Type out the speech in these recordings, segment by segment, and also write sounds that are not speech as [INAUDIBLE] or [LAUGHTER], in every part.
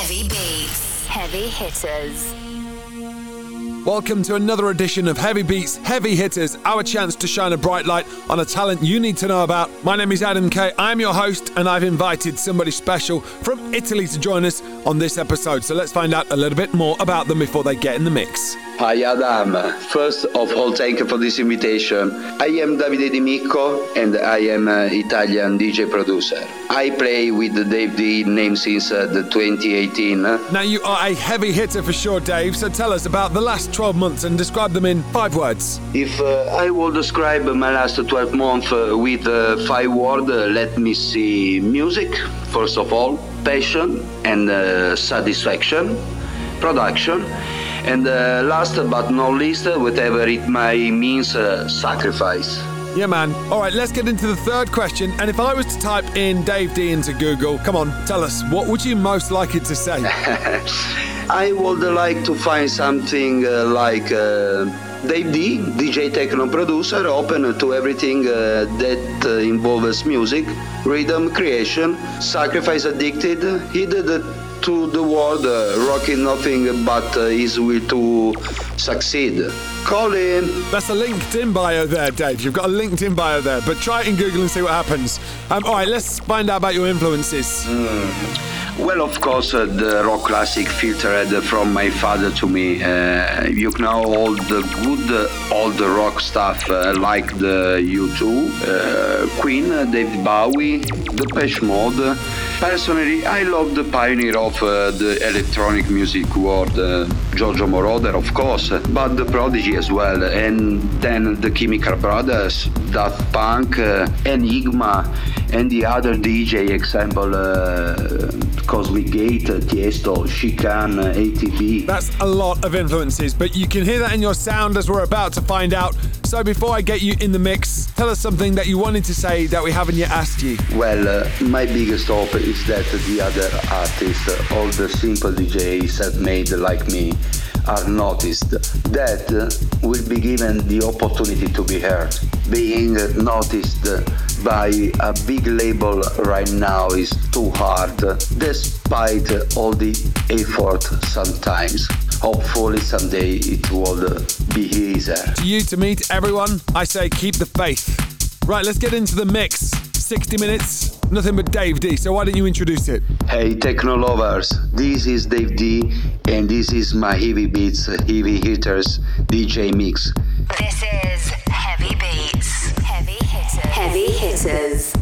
Heavy beats, heavy hitters. Welcome to another edition of Heavy Beats, Heavy Hitters, our chance to shine a bright light on a talent you need to know about. My name is Adam Kay. I'm your host, and I've invited somebody special from Italy to join us on this episode. So let's find out a little bit more about them before they get in the mix. Hi Adam, first of all thank you for this invitation. I am Davide Di Micco and I am an Italian DJ producer. I play with Dave D name since uh, the 2018. Now you are a heavy hitter for sure, Dave, so tell us about the last 12 months and describe them in five words. If uh, I will describe my last 12 months uh, with uh, five words, uh, let me see music, first of all, passion and uh, satisfaction, production, and uh, last but not least, whatever it may means, uh, sacrifice. Yeah, man. All right, let's get into the third question. And if I was to type in Dave D into Google, come on, tell us, what would you most like it to say? [LAUGHS] I would like to find something uh, like uh, Dave D, DJ techno producer, open to everything uh, that uh, involves music, rhythm, creation, sacrifice addicted, headed to the world, uh, rocking nothing but uh, his will to succeed. Call him. That's a LinkedIn bio there, Dave. You've got a LinkedIn bio there, but try it in Google and see what happens. Um, all right, let's find out about your influences. Well, of course, uh, the rock classic filtered from my father to me. Uh, you know all the good, uh, the rock stuff uh, like the U2, uh, Queen, uh, David Bowie, Depeche Mode. Personally, I love the pioneer of the electronic music world, Giorgio Moroder, of course, but the Prodigy as well, and then the Chemical Brothers, Daft Punk, uh, Enigma, and the other DJ example. Uh, Cosmic Gate, Tiesto, Chicane, ATB. That's a lot of influences, but you can hear that in your sound as we're about to find out. So before I get you in the mix, tell us something that you wanted to say that we haven't yet asked you. Well, uh, my biggest hope is that the other artists, all the simple DJs have made like me, are noticed. That uh, will be given the opportunity to be heard. Being noticed by a big label right now is too hard, despite all the effort sometimes. Hopefully someday it will be easier. To you, to me, to everyone, I say keep the faith. Right, let's get into the mix. 60 minutes, nothing but Dave D. So why don't you introduce it? Hey techno lovers, this is Dave D and this is my heavy beats, heavy hitters DJ mix. This is Heavy Beats, Heavy Hitters. Heavy Hitters.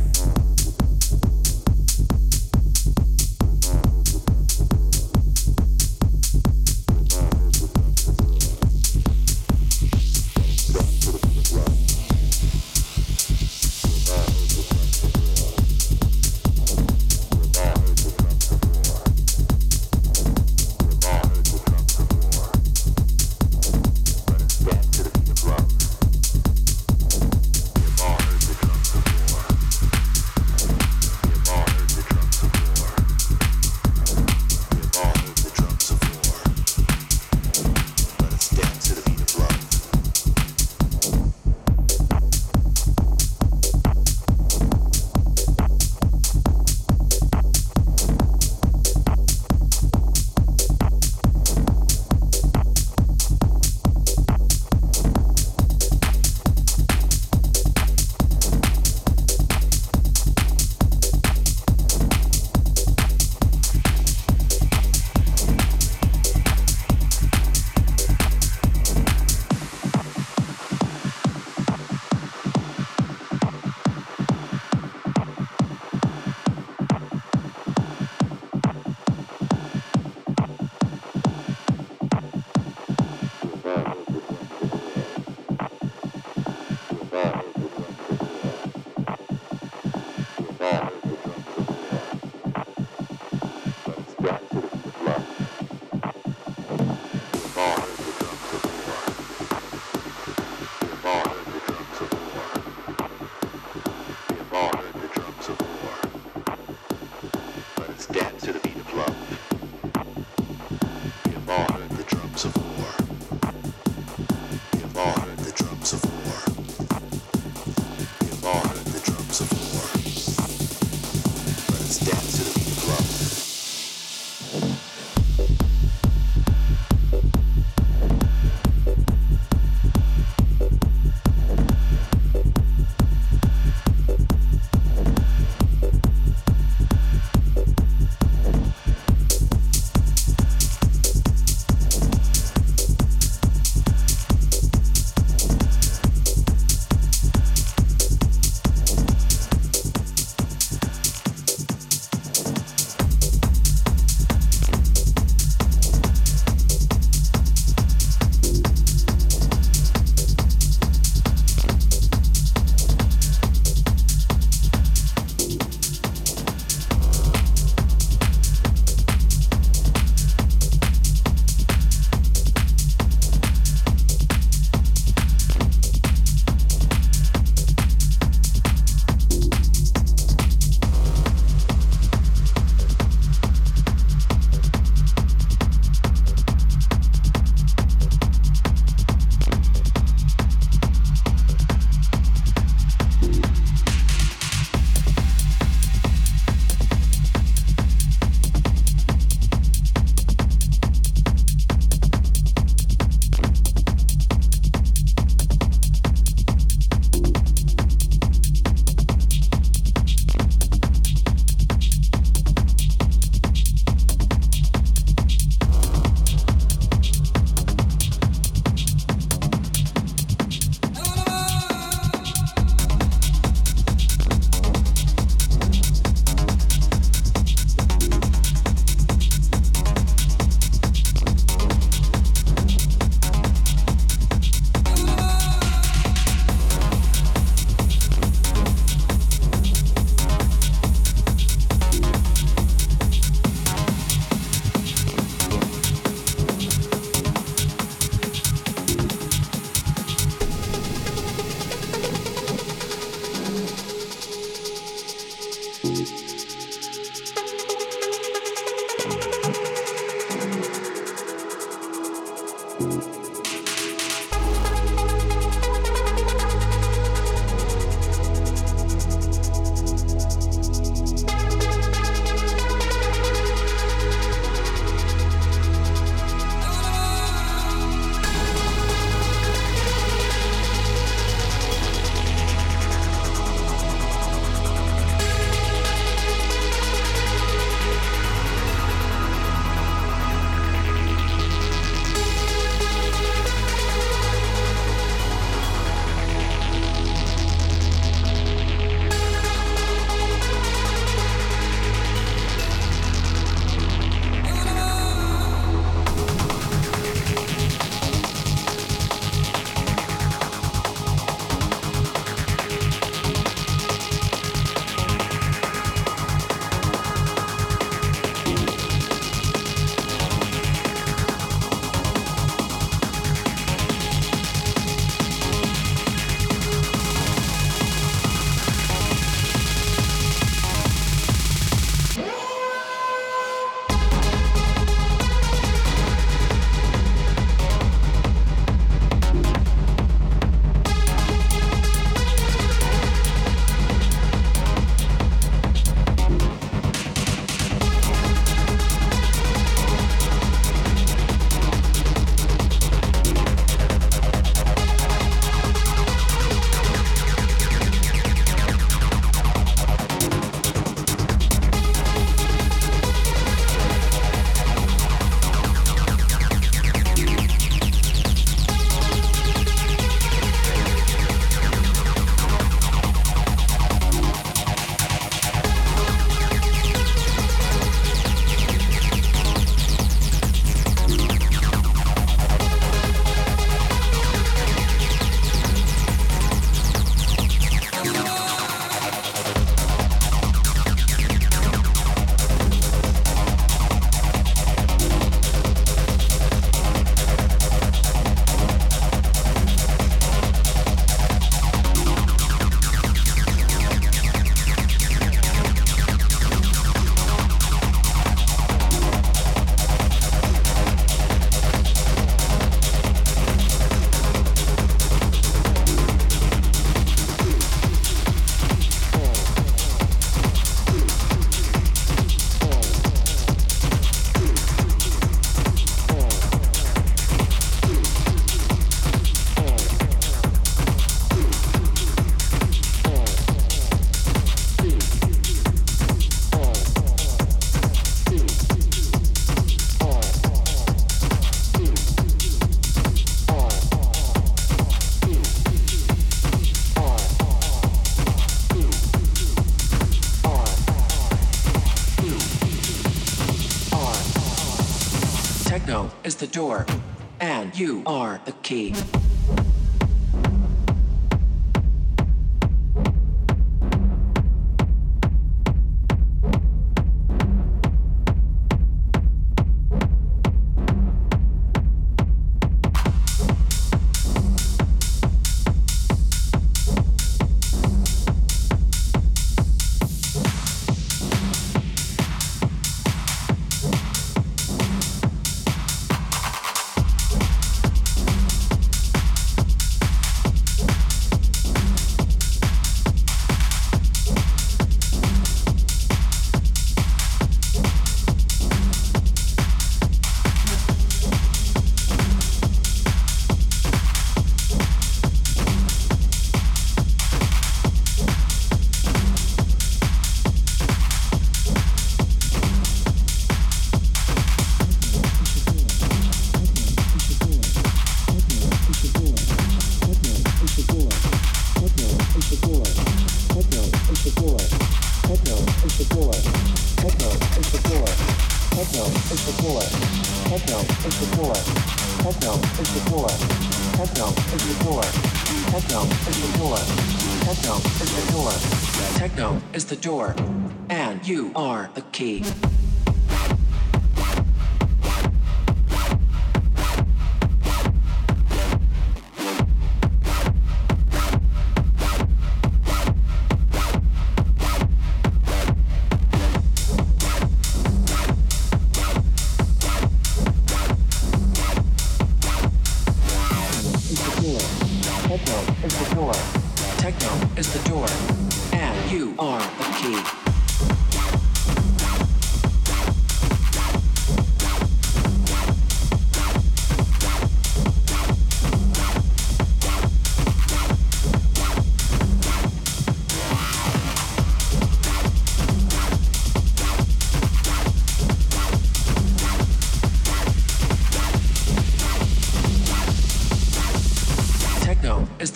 Techno is the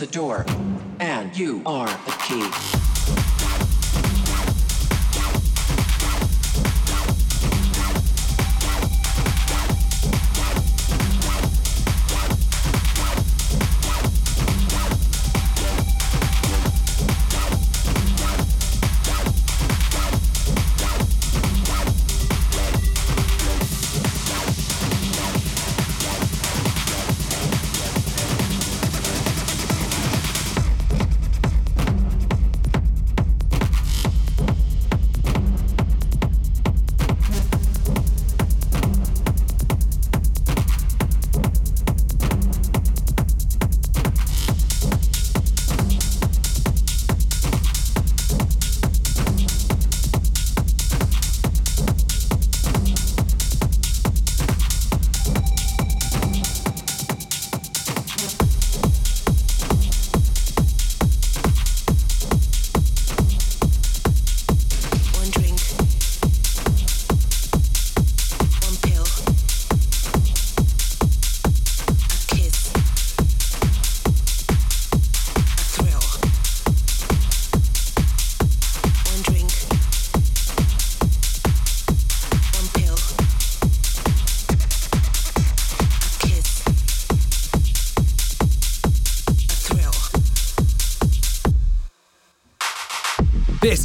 door, and you are the key.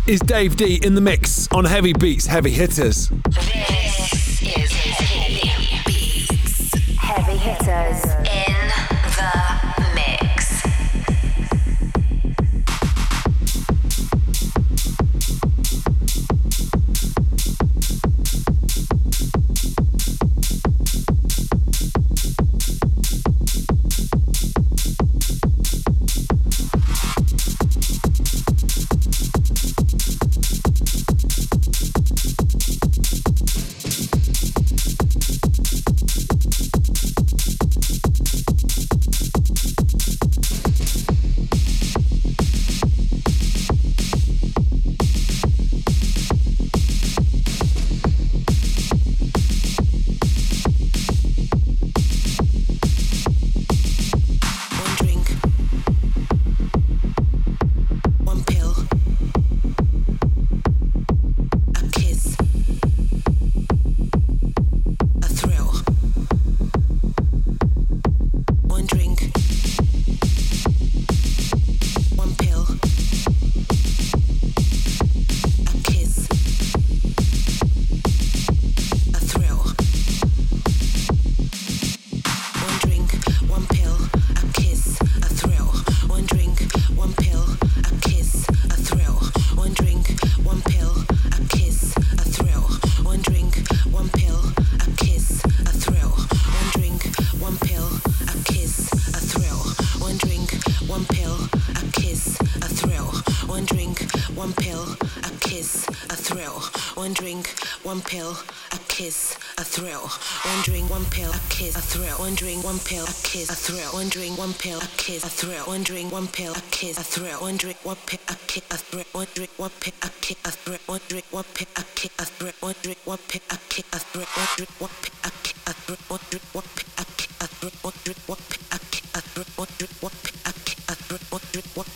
Is Dave D in the mix on Heavy Beats, Heavy Hitters. This is Heavy Beats, Heavy Hitters pill, a kiss, a thrill. One drink, one pill, a kiss, a thrill. One drink, one pill, a kiss, a thrill. One drink, one pill, a kiss, a thrill. One drink, one pill, a kiss, a thrill. One drink, one pill, a kiss, a thrill. One drink, one pill, a kiss, a thrill. One drink, one pill, a kiss, a thrill. One drink, one pill, a kiss, a thrill. One drink, one pill, a kiss, a thrill. One drink, one pill, a kiss, a thrill. One drink, one pill, a kiss, a thrill. One drink, one pill, a kiss, a thrill. One drink, one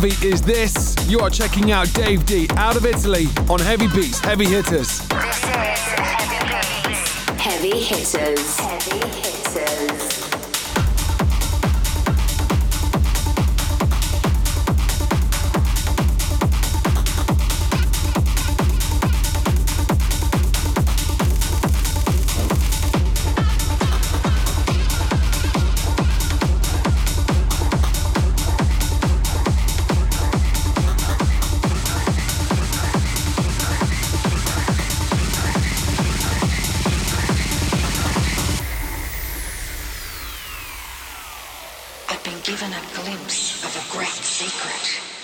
heavy is this? You are checking out Dave D out of Italy on Heavy Beats, Heavy Hitters. Heavy Beats, Heavy Hitters. Heavy Hitters. Given a glimpse of a great secret.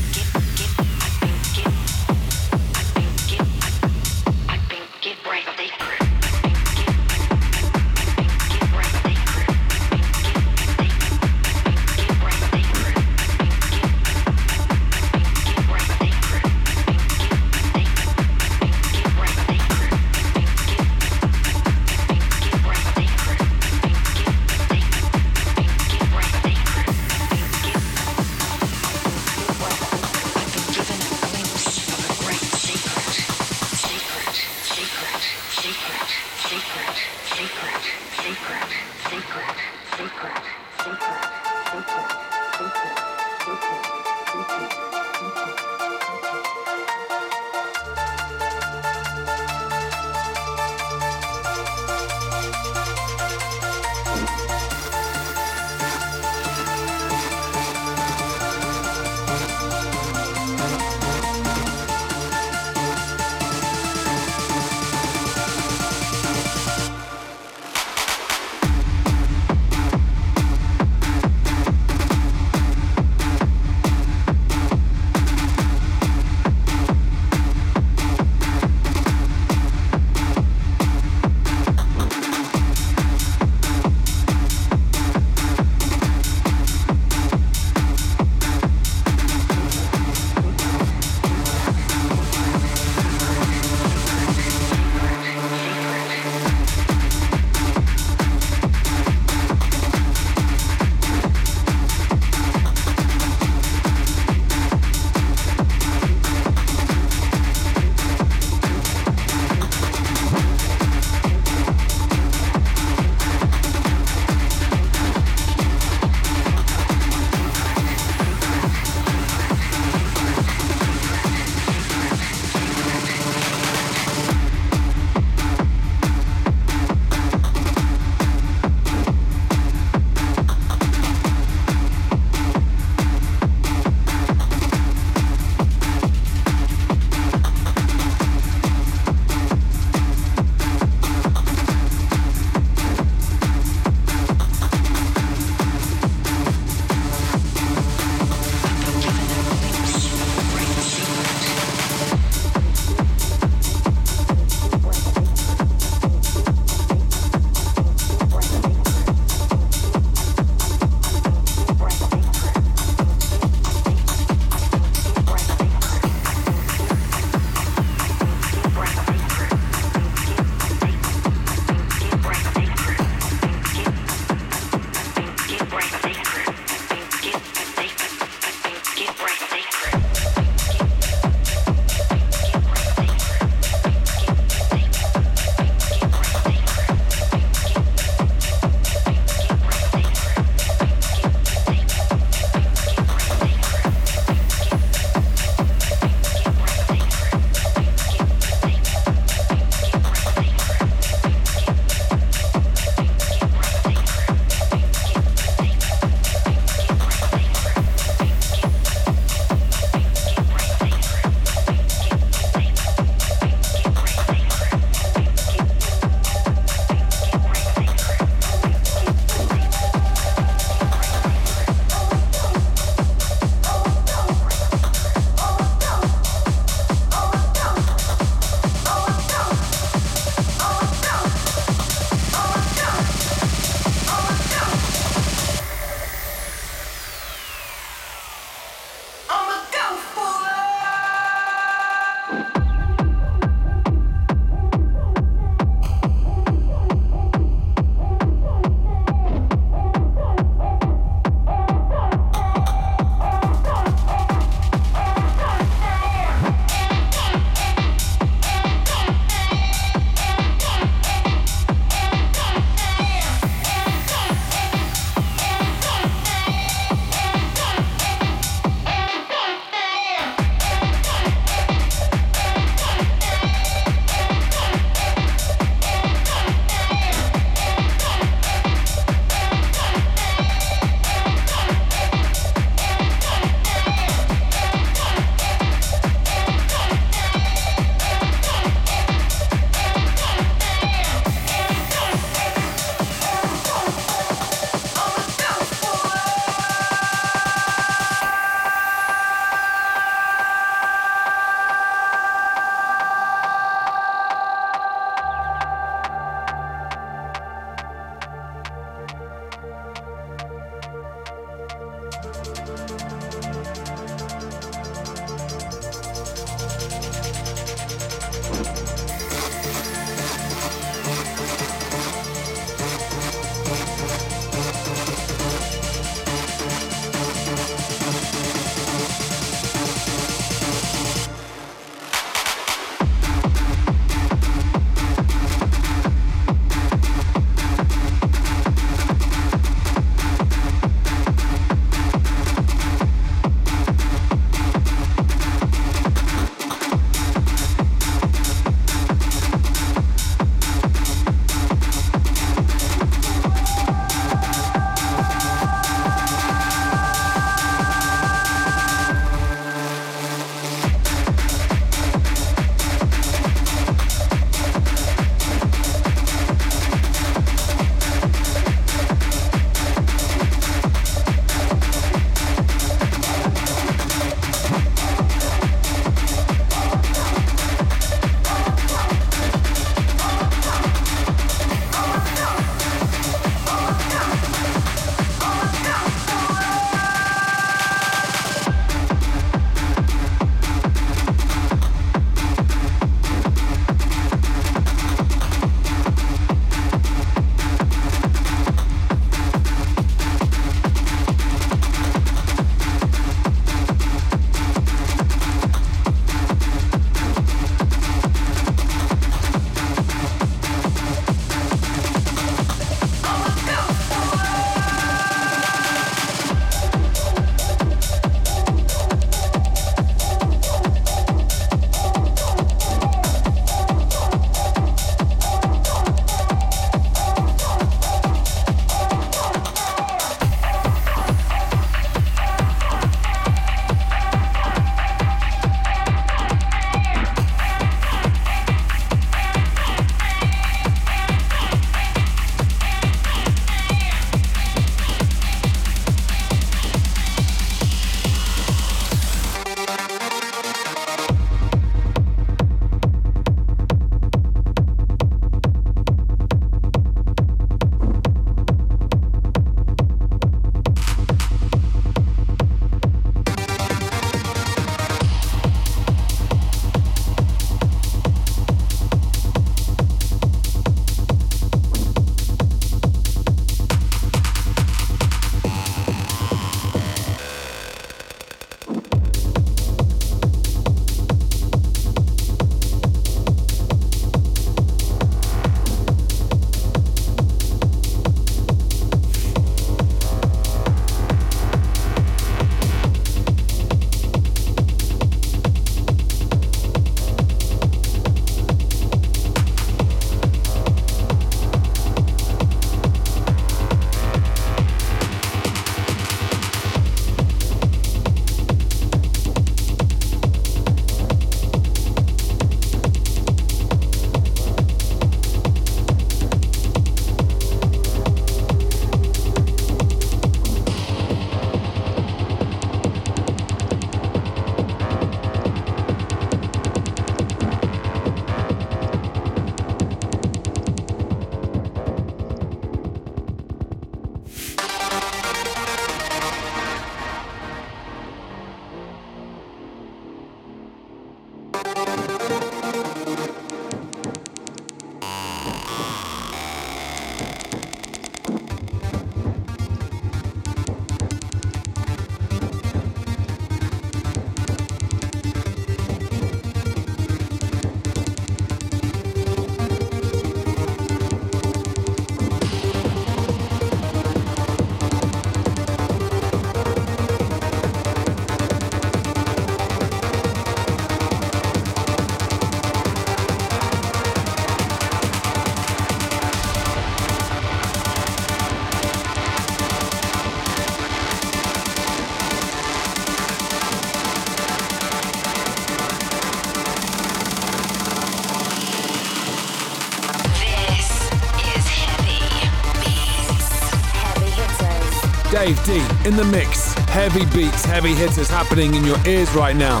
Dave D in the mix. Heavy beats, heavy hitters happening in your ears right now.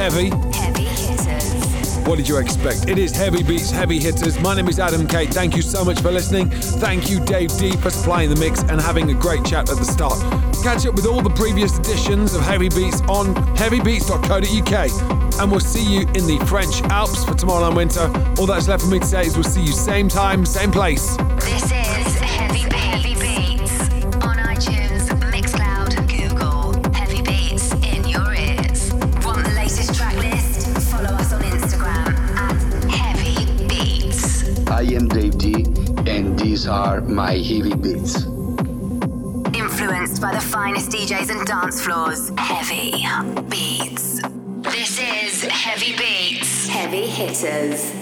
Heavy. Heavy hitters. What did you expect? It is Heavy Beats, Heavy Hitters. My name is Adam K. Thank you so much for listening. Thank you, Dave D, for supplying the mix and having a great chat at the start. Catch up with all the previous editions of Heavy Beats on heavybeats.co.uk. And we'll see you in the French Alps for Tomorrowland Winter. All that's left for me to say is we'll see you same time, same place. Dance floors. Heavy Beats. This is Heavy Beats. Heavy Hitters.